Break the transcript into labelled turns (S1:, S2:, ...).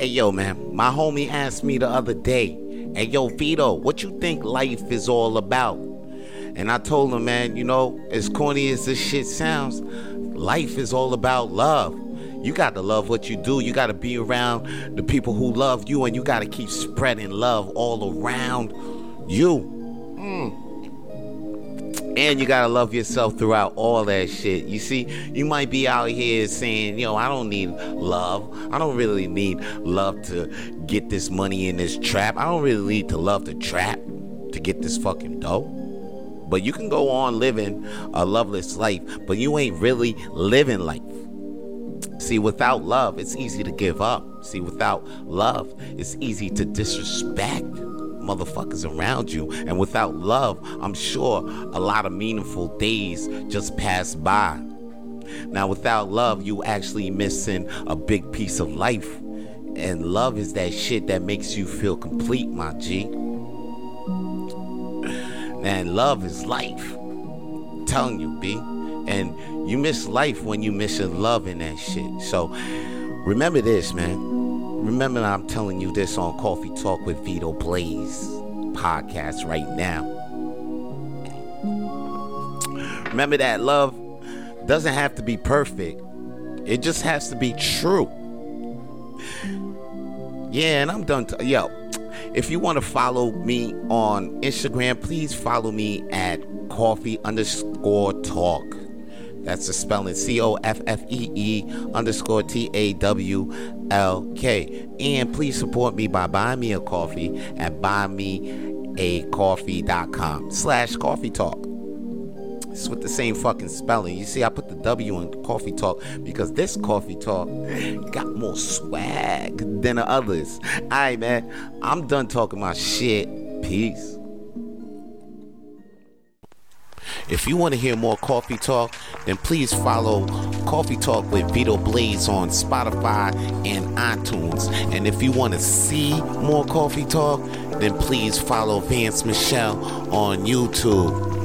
S1: Hey yo, man, my homie asked me the other day, hey yo, Vito, what you think life is all about? And I told him, man, you know, as corny as this shit sounds, life is all about love. You got to love what you do. You got to be around the people who love you, and you got to keep spreading love all around you. Mm. And you gotta love yourself throughout all that shit. You see, you might be out here saying, yo, I don't need love. I don't really need love to get this money in this trap. I don't really need to love the trap to get this fucking dough. But you can go on living a loveless life, but you ain't really living life. See, without love, it's easy to give up. See, without love, it's easy to disrespect motherfuckers around you. And without love, I'm sure a lot of meaningful days just pass by. Now, without love, you actually missing a big piece of life. And love is that shit that makes you feel complete, my G. Man, love is life. I'm telling you, B. And you miss life when you miss your love in that shit. So remember this, man. Remember I'm telling you this on Coffee Tawlk with Vito Blaze podcast right now. Remember that love doesn't have to be perfect. It just has to be true. Yeah, and I'm done. T- Yo, if you want to follow me on Instagram, please follow me at coffee underscore tawlk. That's the spelling C O F F E E underscore T A W L K. And please support me by buying me a coffee at buymeacoffee.com slash coffee tawlk. It's with the same fucking spelling. You see, I put the W in coffee tawlk because this coffee tawlk got more swag than the others. Alright, man. I'm done talking my shit. Peace. If you want to hear more Coffee Tawlk, then please follow Coffee Tawlk with Vito Blaze on Spotify and iTunes. And if you want to see more Coffee Tawlk, then please follow Vance Michelle on YouTube.